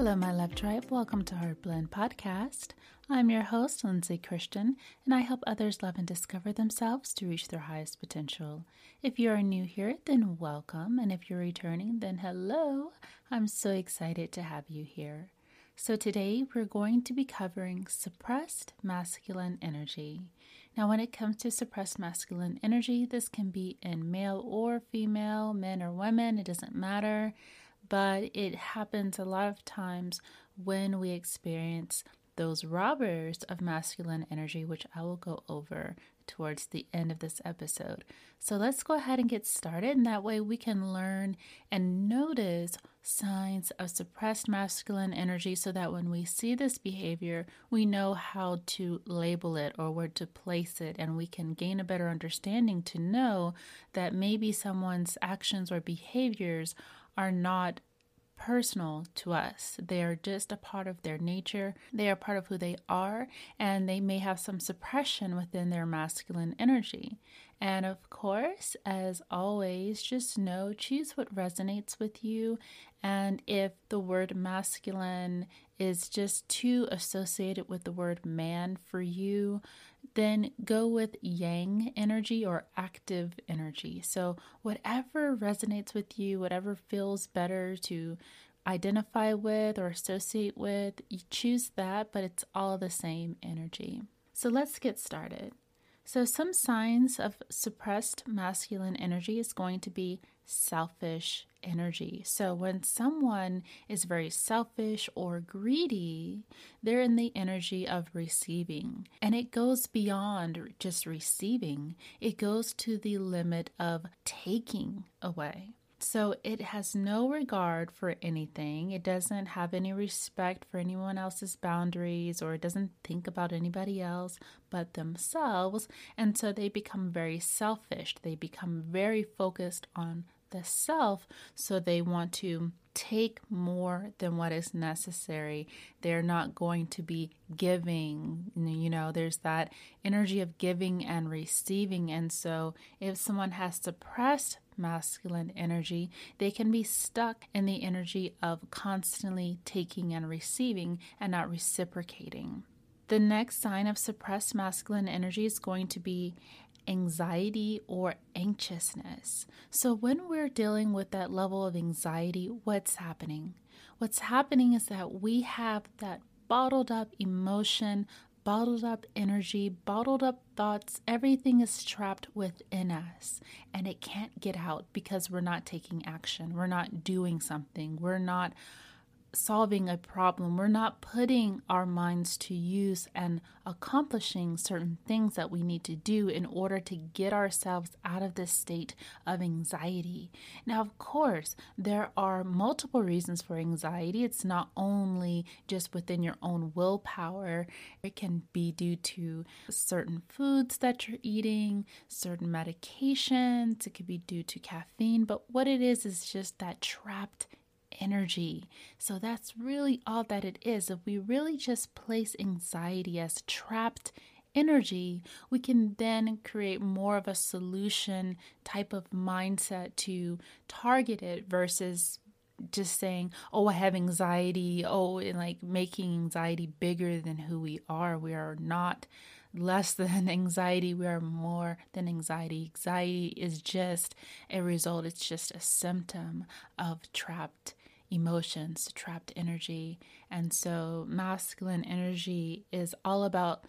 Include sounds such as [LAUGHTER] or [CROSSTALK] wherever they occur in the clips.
Hello, my love tribe. Welcome to Heart Blend Podcast. I'm your host, Lindsay Christian, and I help others love and discover themselves to reach their highest potential. If you are new here, then welcome, and if you're returning, then hello. I'm so excited to have you here. So, today we're going to be covering suppressed masculine energy. Now, when it comes to suppressed masculine energy, this can be in male or female, men or women, it doesn't matter but it happens a lot of times when we experience those robbers of masculine energy, which I will go over towards the end of this episode. So let's go ahead and get started, and that way we can learn and notice signs of suppressed masculine energy so that when we see this behavior, we know how to label it or where to place it, and we can gain a better understanding to know that maybe someone's actions or behaviors are not personal to us. They are just a part of their nature, they are part of who they are, and they may have some suppression within their masculine energy. And of course, as always, just know choose what resonates with you. And if the word masculine is just too associated with the word man for you, then go with yang energy or active energy. So, whatever resonates with you, whatever feels better to identify with or associate with, you choose that, but it's all the same energy. So, let's get started. So, some signs of suppressed masculine energy is going to be selfish energy. So, when someone is very selfish or greedy, they're in the energy of receiving. And it goes beyond just receiving, it goes to the limit of taking away. So it has no regard for anything. It doesn't have any respect for anyone else's boundaries or it doesn't think about anybody else but themselves. And so they become very selfish. They become very focused on the self. So they want to take more than what is necessary. They're not going to be giving. You know, there's that energy of giving and receiving. And so if someone has suppressed masculine energy, they can be stuck in the energy of constantly taking and receiving and not reciprocating. The next sign of suppressed masculine energy is going to be anxiety or anxiousness. So, when we're dealing with that level of anxiety, what's happening? What's happening is that we have that bottled up emotion, bottled up energy, bottled up thoughts, everything is trapped within us and it can't get out because we're not taking action. We're not doing something. We're not solving a problem. We're not putting our minds to use and accomplishing certain things that we need to do in order to get ourselves out of this state of anxiety. Now, of course, there are multiple reasons for anxiety. It's not only just within your own willpower, it can be due to certain foods that you're eating, certain medications, it could be due to caffeine, but what it is is just that trapped energy. So that's really all that it is. If we really just place anxiety as trapped energy, we can then create more of a solution type of mindset to target it versus just saying, oh, I have anxiety, oh, and like making anxiety bigger than who we are. We are not less [LAUGHS] than anxiety, we are more than anxiety. Anxiety is just a result, it's just a symptom of trapped emotions, trapped energy. And so, masculine energy is all about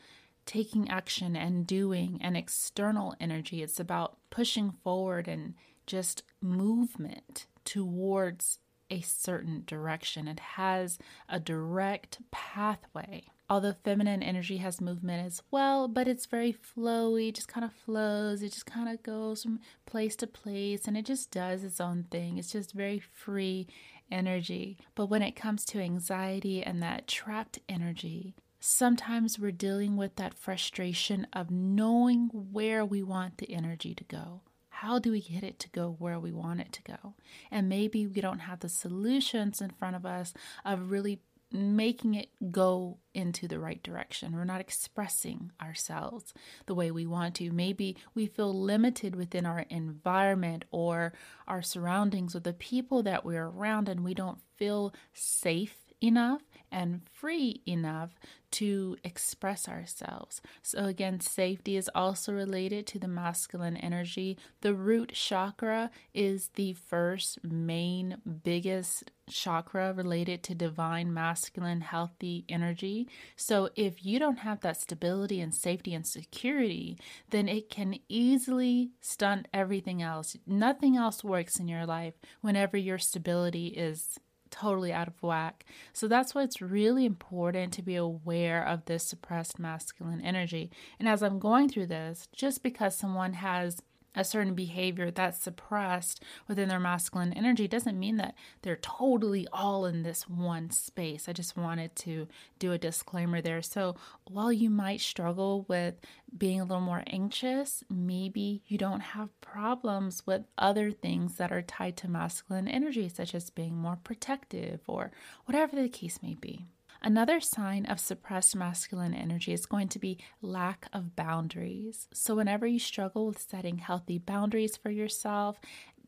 taking action and doing, and external energy, it's about pushing forward and just movement towards a certain direction. It has a direct pathway. Although feminine energy has movement as well, but it's very flowy, just kind of flows. It just kind of goes from place to place and it just does its own thing. It's just very free energy. But when it comes to anxiety and that trapped energy, sometimes we're dealing with that frustration of knowing where we want the energy to go. How do we get it to go where we want it to go? And maybe we don't have the solutions in front of us of really making it go into the right direction. We're not expressing ourselves the way we want to. Maybe we feel limited within our environment or our surroundings with the people that we're around, and we don't feel safe enough and free enough to express ourselves. So, again, safety is also related to the masculine energy. The root chakra is the first main, biggest chakra related to divine, masculine, healthy energy. So, if you don't have that stability and safety and security, then it can easily stunt everything else. Nothing else works in your life whenever your stability is totally out of whack. So that's why it's really important to be aware of this suppressed masculine energy. And as I'm going through this, just because someone has a certain behavior that's suppressed within their masculine energy doesn't mean that they're totally all in this one space. I just wanted to do a disclaimer there. So, while you might struggle with being a little more anxious, maybe you don't have problems with other things that are tied to masculine energy, such as being more protective or whatever the case may be. Another sign of suppressed masculine energy is going to be lack of boundaries. So, whenever you struggle with setting healthy boundaries for yourself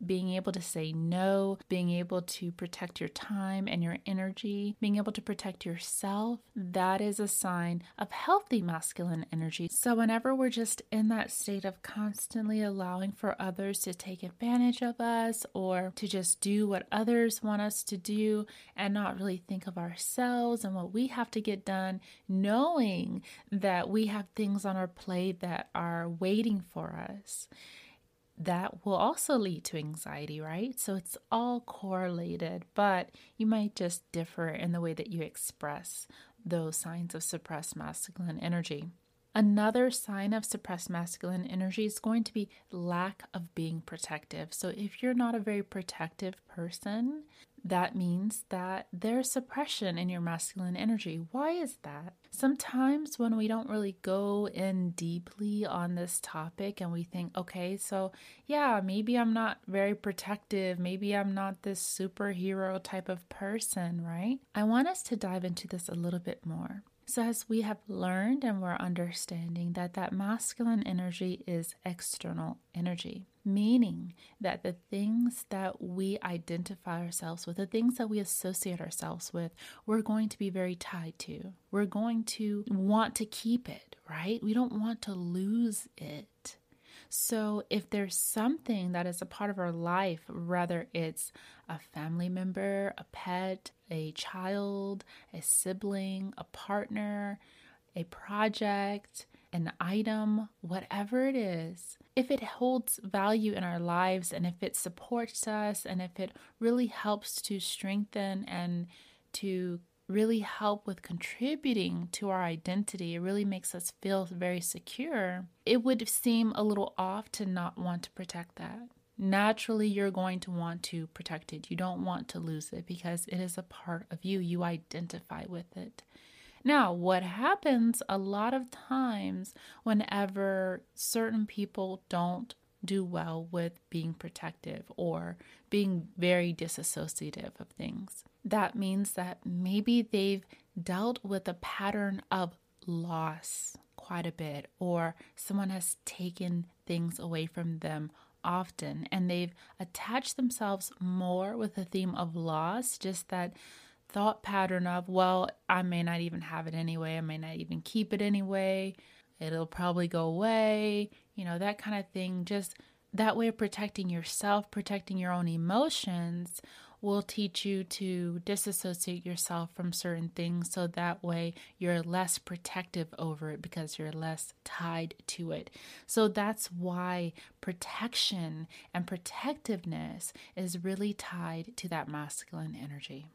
being able to say no, being able to protect your time and your energy, being able to protect yourself, that is a sign of healthy masculine energy. So, whenever we're just in that state of constantly allowing for others to take advantage of us or to just do what others want us to do and not really think of ourselves and what we have to get done, knowing that we have things on our plate that are waiting for us that will also lead to anxiety, right? So it's all correlated, but you might just differ in the way that you express those signs of suppressed masculine energy. Another sign of suppressed masculine energy is going to be lack of being protective. So, if you're not a very protective person, that means that there's suppression in your masculine energy. Why is that? Sometimes when we don't really go in deeply on this topic and we think, okay, so yeah, maybe I'm not very protective, maybe I'm not this superhero type of person, right? I want us to dive into this a little bit more. So, as we have learned and we're understanding that that masculine energy is external energy, meaning that the things that we identify ourselves with, the things that we associate ourselves with, we're going to be very tied to. We're going to want to keep it, right? We don't want to lose it. So, if there's something that is a part of our life, whether it's a family member, a pet, a child, a sibling, a partner, a project, an item, whatever it is, if it holds value in our lives and if it supports us and if it really helps to strengthen and to really help with contributing to our identity, it really makes us feel very secure, it would seem a little off to not want to protect that. Naturally, you're going to want to protect it. You don't want to lose it because it is a part of you. You identify with it. Now, what happens a lot of times whenever certain people don't do well with being protective or being very disassociative of things. That means that maybe they've dealt with a pattern of loss quite a bit, or someone has taken things away from them often, and they've attached themselves more with the theme of loss, just that thought pattern of, well, I may not even have it anyway, I may not even keep it anyway, it'll probably go away, you know, that kind of thing. Just that way of protecting yourself, protecting your own emotions will teach you to disassociate yourself from certain things so that way you're less protective over it because you're less tied to it. So that's why protection and protectiveness is really tied to that masculine energy.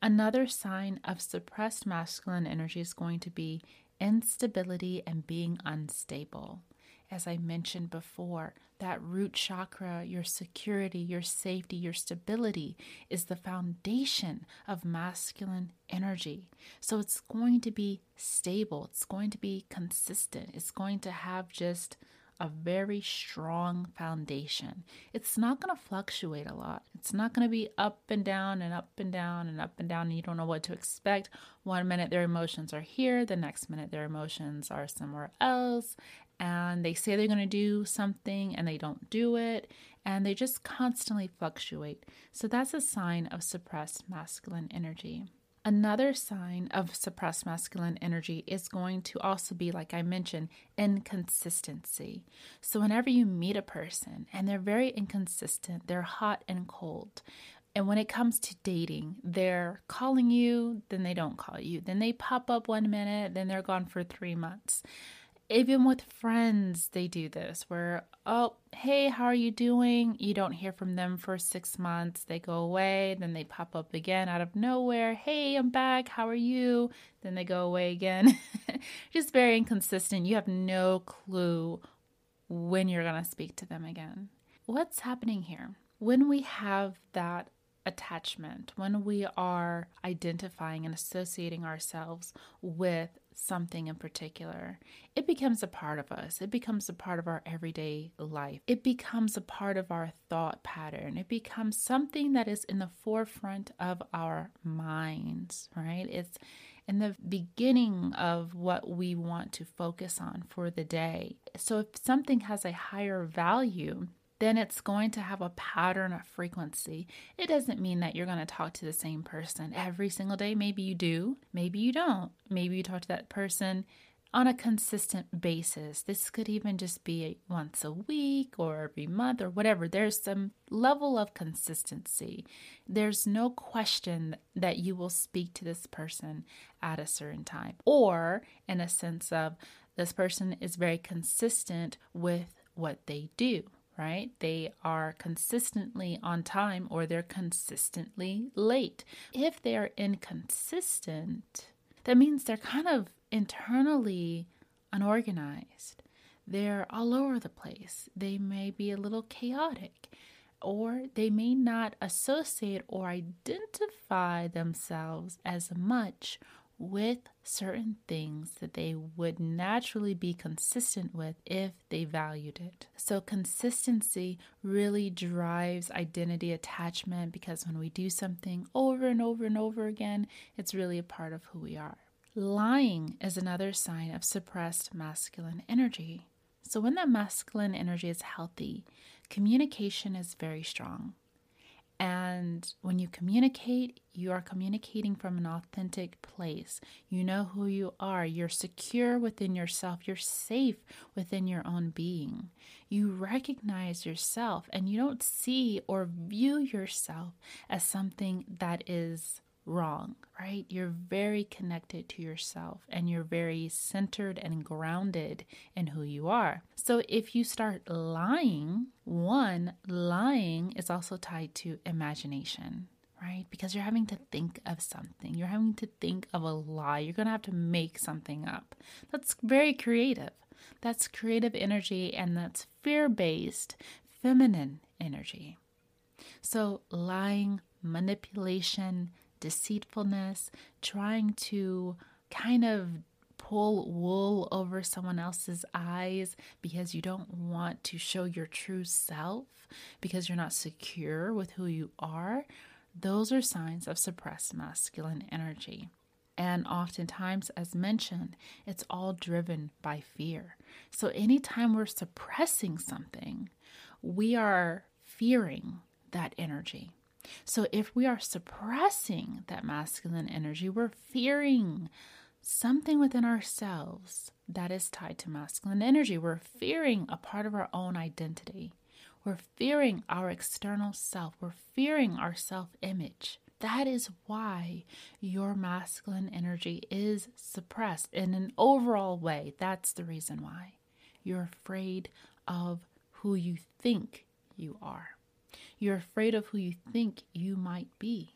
Another sign of suppressed masculine energy is going to be instability and being unstable as I mentioned before, that root chakra, your security, your safety, your stability is the foundation of masculine energy. So it's going to be stable, it's going to be consistent, it's going to have just a very strong foundation. It's not going to fluctuate a lot. It's not going to be up and down and up and down and up and down, and you don't know what to expect. One minute their emotions are here, the next minute their emotions are somewhere else, and they say they're going to do something and they don't do it, and they just constantly fluctuate. So that's a sign of suppressed masculine energy. Another sign of suppressed masculine energy is going to also be, like I mentioned, inconsistency. So, whenever you meet a person and they're very inconsistent, they're hot and cold. And when it comes to dating, they're calling you, then they don't call you. Then they pop up one minute, then they're gone for three months even with friends, they do this where, oh, hey, how are you doing? You don't hear from them for six months. They go away, then they pop up again out of nowhere. Hey, I'm back. How are you? Then they go away again. [LAUGHS] Just very inconsistent. You have no clue when you're going to speak to them again. What's happening here? When we have that attachment, when we are identifying and associating ourselves with something in particular, it becomes a part of us. It becomes a part of our everyday life. It becomes a part of our thought pattern. It becomes something that is in the forefront of our minds, right? It's in the beginning of what we want to focus on for the day. So if something has a higher value, then it's going to have a pattern of frequency. It doesn't mean that you're going to talk to the same person every single day. Maybe you do, maybe you don't. Maybe you talk to that person on a consistent basis. This could even just be once a week or every month or whatever. There's some level of consistency. There's no question that you will speak to this person at a certain time, or in a sense of this person is very consistent with what they do right? They are consistently on time or they're consistently late. If they are inconsistent, that means they're kind of internally unorganized. They're all over the place. They may be a little chaotic, or they may not associate or identify themselves as much with certain things that they would naturally be consistent with if they valued it. So, consistency really drives identity attachment because when we do something over and over and over again, it's really a part of who we are. Lying is another sign of suppressed masculine energy. So, when that masculine energy is healthy, communication is very strong. And when you communicate, you are communicating from an authentic place. You know who you are. You're secure within yourself. You're safe within your own being. You recognize yourself and you don't see or view yourself as something that is wrong, right? You're very connected to yourself and you're very centered and grounded in who you are. So if you start lying, one, lying is also tied to imagination. Right? Because you're having to think of something. You're having to think of a lie. You're going to have to make something up. That's very creative. That's creative energy and that's fear based, feminine energy. So, lying, manipulation, deceitfulness, trying to kind of pull wool over someone else's eyes because you don't want to show your true self because you're not secure with who you are, those are signs of suppressed masculine energy. And oftentimes, as mentioned, it's all driven by fear. So, anytime we're suppressing something, we are fearing that energy. So if we are suppressing that masculine energy, we're fearing something within ourselves that is tied to masculine energy. We're fearing a part of our own identity. We're fearing our external self. We're fearing our self image. That is why your masculine energy is suppressed in an overall way. That's the reason why. You're afraid of who you think you are. You're afraid of who you think you might be.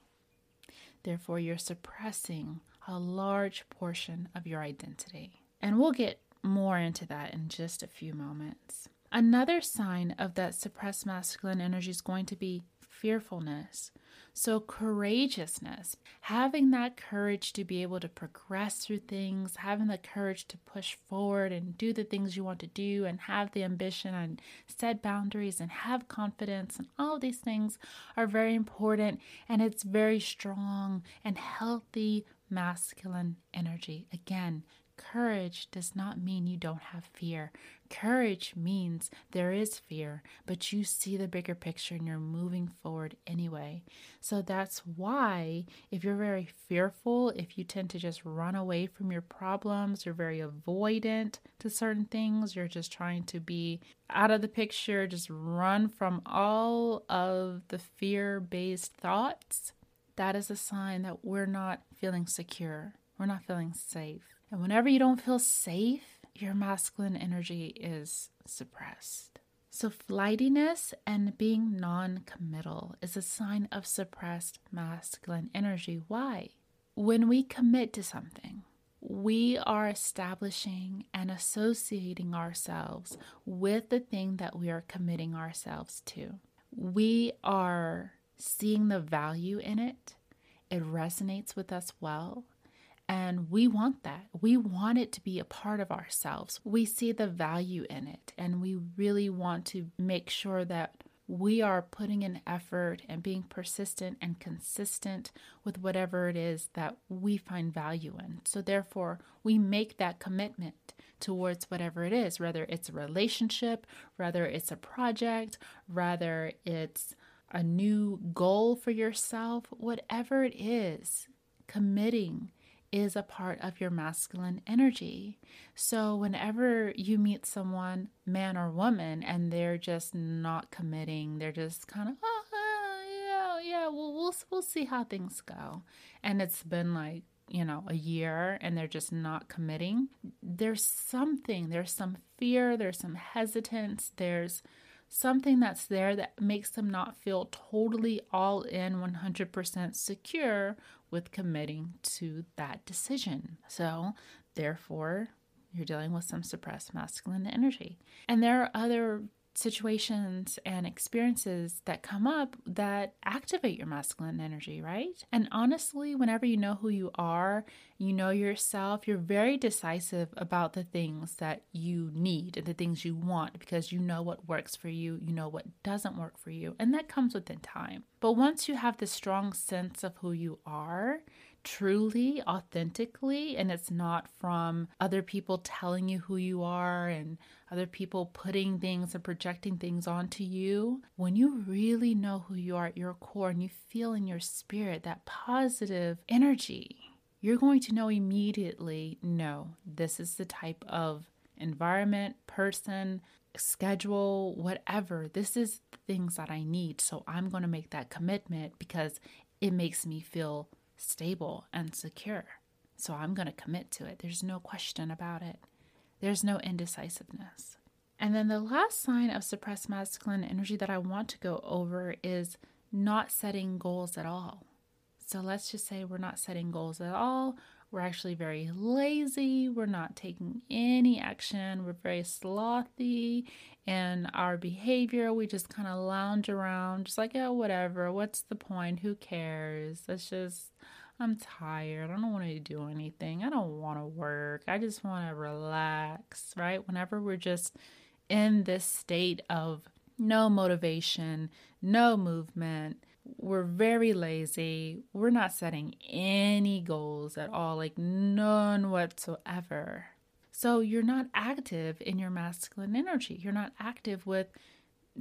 Therefore, you're suppressing a large portion of your identity. And we'll get more into that in just a few moments. Another sign of that suppressed masculine energy is going to be fearfulness. So, courageousness, having that courage to be able to progress through things, having the courage to push forward and do the things you want to do, and have the ambition and set boundaries and have confidence, and all of these things are very important. And it's very strong and healthy masculine energy. Again, Courage does not mean you don't have fear. Courage means there is fear, but you see the bigger picture and you're moving forward anyway. So that's why, if you're very fearful, if you tend to just run away from your problems, you're very avoidant to certain things, you're just trying to be out of the picture, just run from all of the fear based thoughts, that is a sign that we're not feeling secure. We're not feeling safe. And whenever you don't feel safe, your masculine energy is suppressed. So, flightiness and being non committal is a sign of suppressed masculine energy. Why? When we commit to something, we are establishing and associating ourselves with the thing that we are committing ourselves to. We are seeing the value in it, it resonates with us well. And we want that. We want it to be a part of ourselves. We see the value in it, and we really want to make sure that we are putting in effort and being persistent and consistent with whatever it is that we find value in. So, therefore, we make that commitment towards whatever it is, whether it's a relationship, whether it's a project, whether it's a new goal for yourself, whatever it is, committing is a part of your masculine energy. So, whenever you meet someone, man or woman, and they're just not committing, they're just kind of, oh, yeah, yeah, well, we'll, we'll see how things go. And it's been like, you know, a year and they're just not committing. There's something, there's some fear, there's some hesitance, there's something that's there that makes them not feel totally all in 100% secure with committing to that decision. So, therefore, you're dealing with some suppressed masculine energy. And there are other situations and experiences that come up that activate your masculine energy, right? And honestly, whenever you know who you are, you know yourself, you're very decisive about the things that you need and the things you want because you know what works for you, you know what doesn't work for you, and that comes within time. But once you have this strong sense of who you are, truly, authentically, and it's not from other people telling you who you are and other people putting things and projecting things onto you. When you really know who you are at your core and you feel in your spirit that positive energy, you're going to know immediately no, this is the type of environment, person, schedule, whatever. This is the things that I need. So I'm going to make that commitment because it makes me feel stable and secure. So I'm going to commit to it. There's no question about it. There's no indecisiveness. And then the last sign of suppressed masculine energy that I want to go over is not setting goals at all. So let's just say we're not setting goals at all. We're actually very lazy. We're not taking any action. We're very slothy in our behavior. We just kind of lounge around, just like, yeah, whatever. What's the point? Who cares? Let's just I'm tired. I don't want to do anything. I don't want to work. I just want to relax, right? Whenever we're just in this state of no motivation, no movement, we're very lazy. We're not setting any goals at all, like none whatsoever. So you're not active in your masculine energy. You're not active with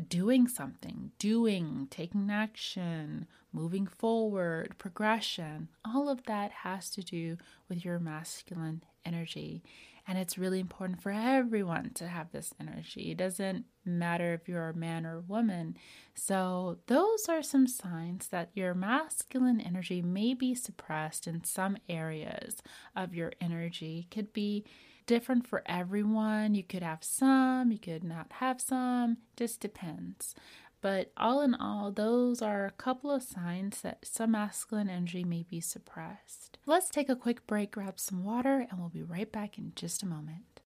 doing something, doing, taking action, moving forward, progression. All of that has to do with your masculine energy. And it's really important for everyone to have this energy. It doesn't matter if you're a man or a woman. So, those are some signs that your masculine energy may be suppressed in some areas of your energy. Could be different for everyone. You could have some, you could not have some, just depends. But all in all, those are a couple of signs that some masculine energy may be suppressed. Let's take a quick break, grab some water, and we'll be right back in just a moment.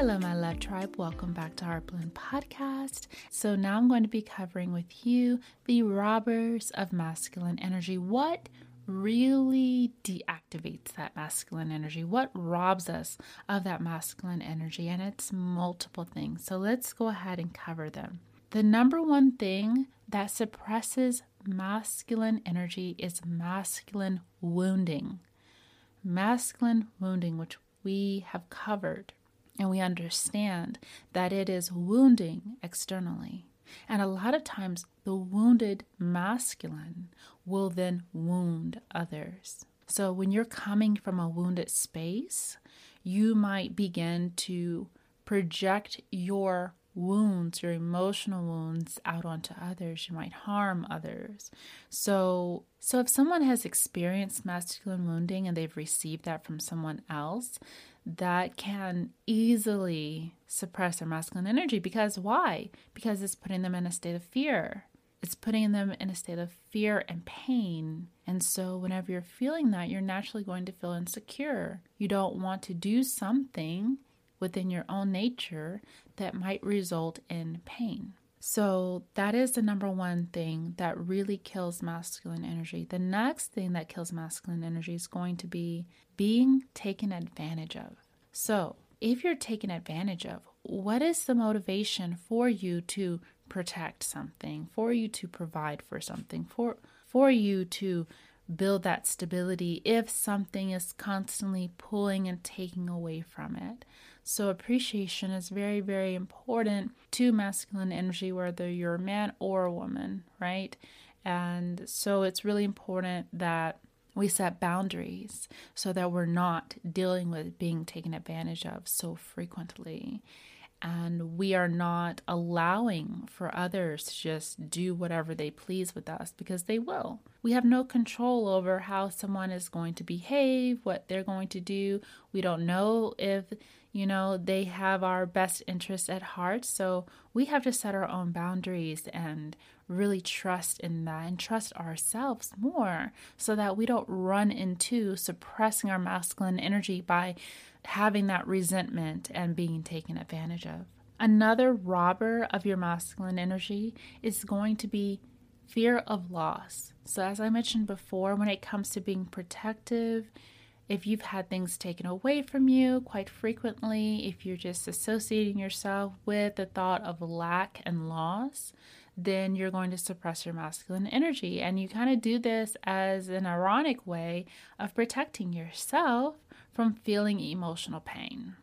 Hello, my love tribe. Welcome back to Heart Bloom Podcast. So, now I'm going to be covering with you the robbers of masculine energy. What really deactivates that masculine energy? What robs us of that masculine energy? And it's multiple things. So, let's go ahead and cover them. The number one thing that suppresses masculine energy is masculine wounding. Masculine wounding, which we have covered and we understand that it is wounding externally. And a lot of times, the wounded masculine will then wound others. So, when you're coming from a wounded space, you might begin to project your wounds, your emotional wounds out onto others. You might harm others. So, so if someone has experienced masculine wounding and they've received that from someone else, that can easily suppress their masculine energy because why? Because it's putting them in a state of fear. It's putting them in a state of fear and pain. And so, whenever you're feeling that, you're naturally going to feel insecure. You don't want to do something within your own nature that might result in pain. So, that is the number one thing that really kills masculine energy. The next thing that kills masculine energy is going to be being taken advantage of. So, if you're taken advantage of, what is the motivation for you to protect something, for you to provide for something, for for you to build that stability if something is constantly pulling and taking away from it. So, appreciation is very, very important to masculine energy, whether you're a man or a woman, right? And so, it's really important that we set boundaries so that we're not dealing with being taken advantage of so frequently and we are not allowing for others to just do whatever they please with us because they will. We have no control over how someone is going to behave, what they're going to do. We don't know if, you know, they have our best interests at heart. So we have to set our own boundaries and really trust in that and trust ourselves more so that we don't run into suppressing our masculine energy by having that resentment and being taken advantage of. Another robber of your masculine energy is going to be fear of loss. So, as I mentioned before, when it comes to being protective, if you've had things taken away from you quite frequently, if you're just associating yourself with the thought of lack and loss, then you're going to suppress your masculine energy. And you kind of do this as an ironic way of protecting yourself from feeling emotional pain.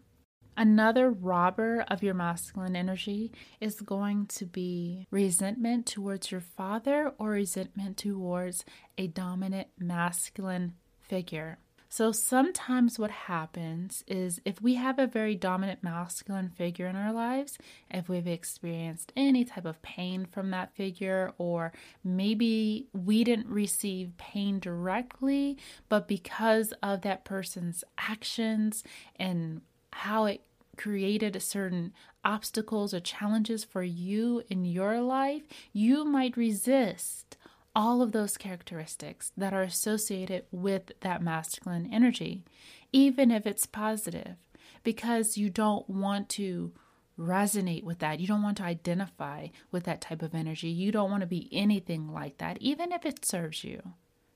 Another robber of your masculine energy is going to be resentment towards your father or resentment towards a dominant masculine figure. So sometimes what happens is if we have a very dominant masculine figure in our lives, if we've experienced any type of pain from that figure, or maybe we didn't receive pain directly, but because of that person's actions and how it created certain obstacles or challenges for you in your life, you might resist all of those characteristics that are associated with that masculine energy, even if it's positive, because you don't want to resonate with that. You don't want to identify with that type of energy. You don't want to be anything like that, even if it serves you.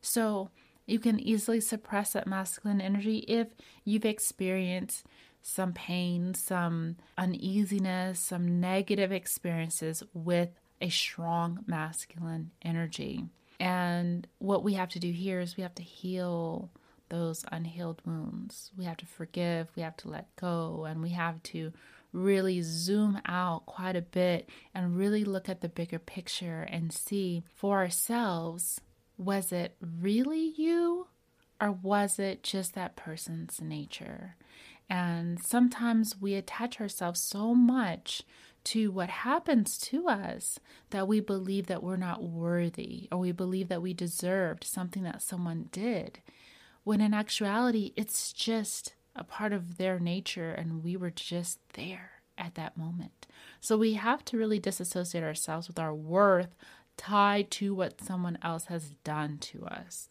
So, you can easily suppress that masculine energy if you've experienced some pain, some uneasiness, some negative experiences with a strong masculine energy. And what we have to do here is we have to heal those unhealed wounds. We have to forgive, we have to let go, and we have to really zoom out quite a bit and really look at the bigger picture and see for ourselves was it really you or was it just that person's nature? And sometimes we attach ourselves so much to what happens to us that we believe that we're not worthy or we believe that we deserved something that someone did. When in actuality, it's just a part of their nature and we were just there at that moment. So we have to really disassociate ourselves with our worth tied to what someone else has done to us.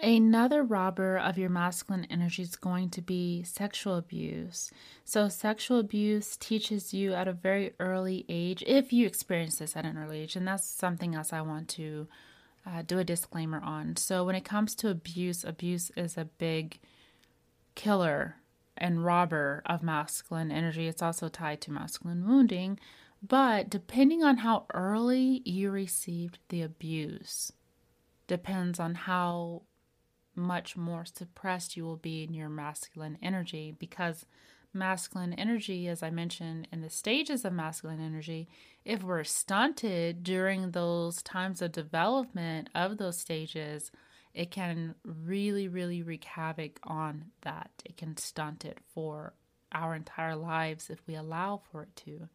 Another robber of your masculine energy is going to be sexual abuse. So, sexual abuse teaches you at a very early age, if you experience this at an early age, and that's something else I want to uh, do a disclaimer on. So, when it comes to abuse, abuse is a big killer and robber of masculine energy. It's also tied to masculine wounding. But depending on how early you received the abuse, depends on how much more suppressed you will be in your masculine energy because masculine energy, as I mentioned in the stages of masculine energy, if we're stunted during those times of development of those stages, it can really, really wreak havoc on that. It can stunt it for our entire lives if we allow for it to.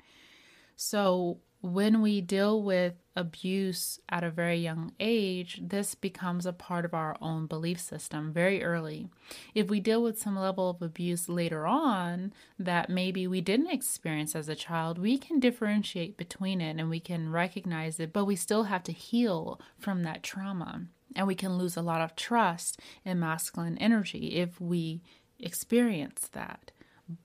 So, when we deal with abuse at a very young age, this becomes a part of our own belief system very early. If we deal with some level of abuse later on that maybe we didn't experience as a child, we can differentiate between it and we can recognize it, but we still have to heal from that trauma. And we can lose a lot of trust in masculine energy if we experience that.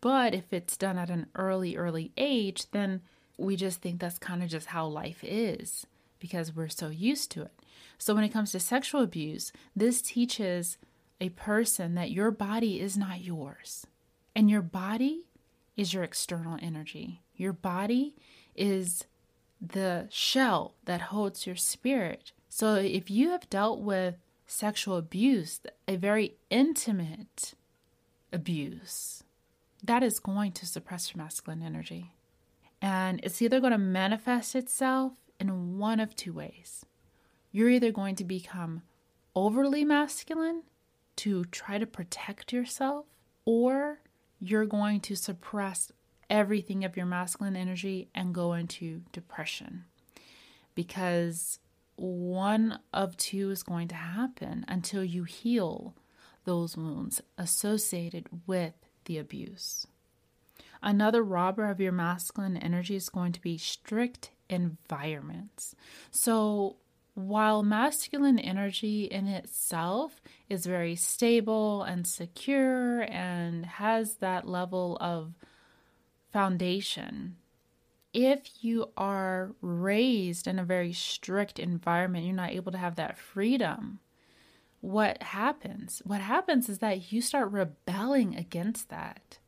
But if it's done at an early, early age, then we just think that's kind of just how life is because we're so used to it. So when it comes to sexual abuse, this teaches a person that your body is not yours. And your body is your external energy. Your body is the shell that holds your spirit. So if you have dealt with sexual abuse, a very intimate abuse, that is going to suppress your masculine energy. And it's either going to manifest itself in one of two ways. You're either going to become overly masculine to try to protect yourself, or you're going to suppress everything of your masculine energy and go into depression. Because one of two is going to happen until you heal those wounds associated with the abuse. Another robber of your masculine energy is going to be strict environments. So, while masculine energy in itself is very stable and secure and has that level of foundation, if you are raised in a very strict environment, you're not able to have that freedom. What happens? What happens is that you start rebelling against that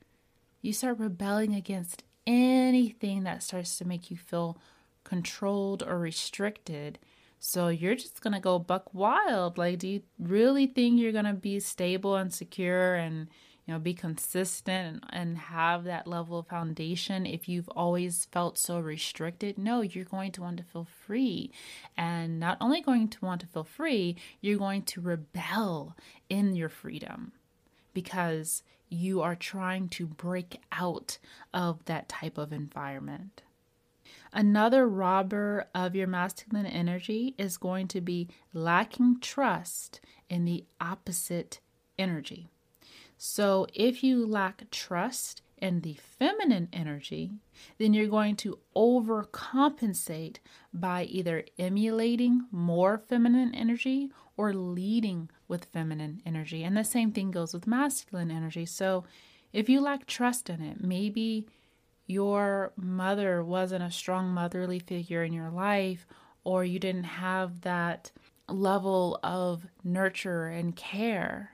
you start rebelling against anything that starts to make you feel controlled or restricted. So you're just going to go buck wild. Like, do you really think you're going to be stable and secure and, you know, be consistent and, and have that level of foundation if you've always felt so restricted? No, you're going to want to feel free. And not only going to want to feel free, you're going to rebel in your freedom because you are trying to break out of that type of environment. Another robber of your masculine energy is going to be lacking trust in the opposite energy. So, if you lack trust in the feminine energy, then you're going to overcompensate by either emulating more feminine energy or leading with feminine energy. And the same thing goes with masculine energy. So if you lack trust in it, maybe your mother wasn't a strong motherly figure in your life, or you didn't have that level of nurture and care.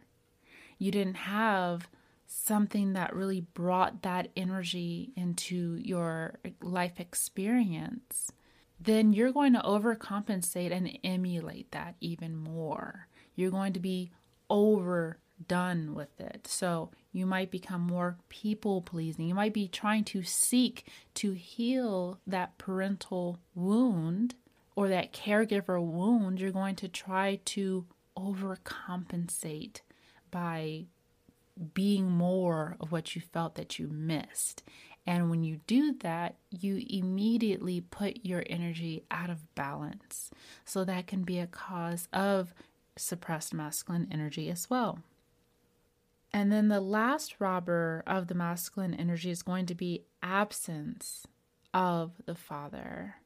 You didn't have something that really brought that energy into your life experience then you're going to overcompensate and emulate that even more. You're going to be overdone with it. So you might become more people pleasing. You might be trying to seek to heal that parental wound or that caregiver wound. You're going to try to overcompensate by being more of what you felt that you missed. And when you do that, you immediately put your energy out of balance. So that can be a cause of suppressed masculine energy as well. And then the last robber of the masculine energy is going to be absence of the father.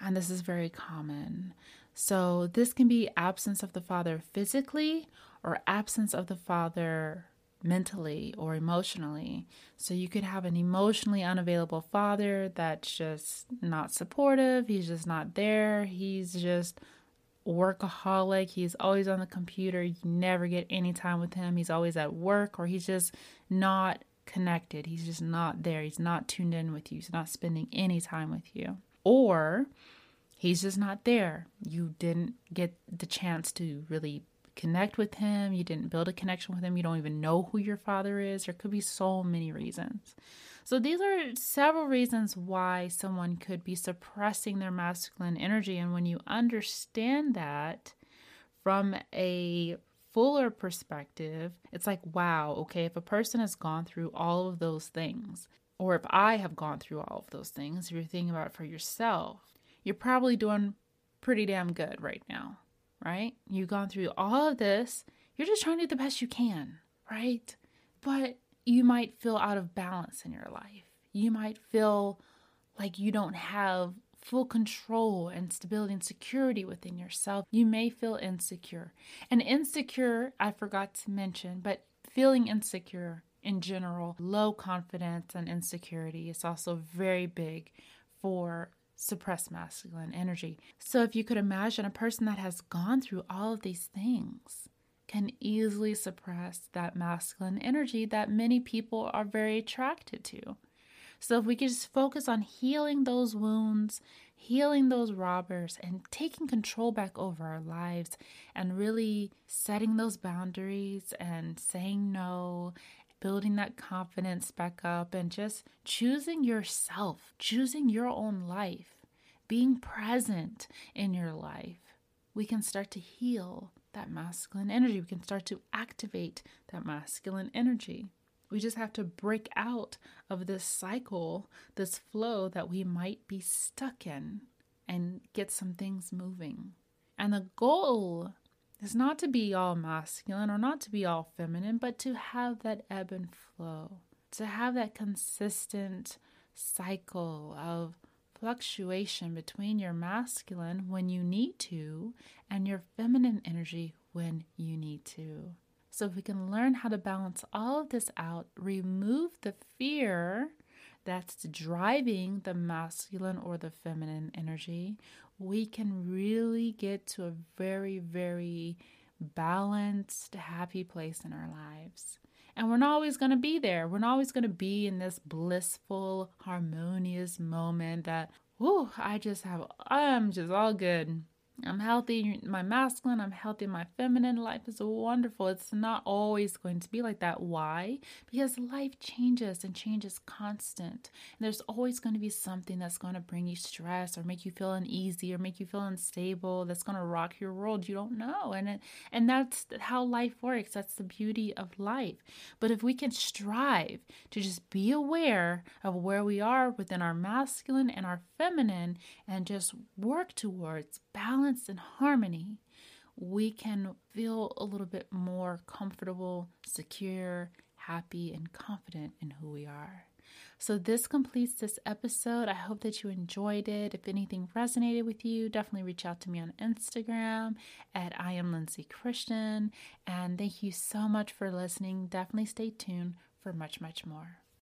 And this is very common. So, this can be absence of the father physically or absence of the father mentally or emotionally. So you could have an emotionally unavailable father that's just not supportive, he's just not there, he's just workaholic, he's always on the computer, you never get any time with him, he's always at work or he's just not connected, he's just not there, he's not tuned in with you, he's not spending any time with you. Or he's just not there. You didn't get the chance to really connect with him, you didn't build a connection with him, you don't even know who your father is. There could be so many reasons. So, these are several reasons why someone could be suppressing their masculine energy. And when you understand that from a fuller perspective, it's like, wow, okay, if a person has gone through all of those things, or if I have gone through all of those things, if you're thinking about it for yourself, you're probably doing pretty damn good right now right? You've gone through all of this. You're just trying to do the best you can, right? But you might feel out of balance in your life. You might feel like you don't have full control and stability and security within yourself. You may feel insecure. And insecure, I forgot to mention, but feeling insecure in general, low confidence and insecurity is also very big for suppressed masculine energy. So, if you could imagine a person that has gone through all of these things can easily suppress that masculine energy that many people are very attracted to. So, if we could just focus on healing those wounds, healing those robbers, and taking control back over our lives, and really setting those boundaries and saying no building that confidence back up and just choosing yourself, choosing your own life, being present in your life, we can start to heal that masculine energy. We can start to activate that masculine energy. We just have to break out of this cycle, this flow that we might be stuck in, and get some things moving. And the goal is not to be all masculine or not to be all feminine, but to have that ebb and flow, to have that consistent cycle of fluctuation between your masculine when you need to and your feminine energy when you need to. So, if we can learn how to balance all of this out, remove the fear that's driving the masculine or the feminine energy, we can really get to a very, very balanced, happy place in our lives. And we're not always going to be there. We're not always going to be in this blissful, harmonious moment that, whoo, I just have, I'm just all good. I'm healthy, my masculine, I'm healthy, my feminine life is wonderful. It's not always going to be like that. Why? Because life changes and changes constant. And there's always going to be something that's going to bring you stress or make you feel uneasy or make you feel unstable that's going to rock your world. You don't know. And it, and that's how life works. That's the beauty of life. But if we can strive to just be aware of where we are within our masculine and our feminine and just work towards balance and harmony, we can feel a little bit more comfortable, secure, happy, and confident in who we are. So, this completes this episode. I hope that you enjoyed it. If anything resonated with you, definitely reach out to me on Instagram at I am Lindsay Christian. And thank you so much for listening. Definitely stay tuned for much, much more.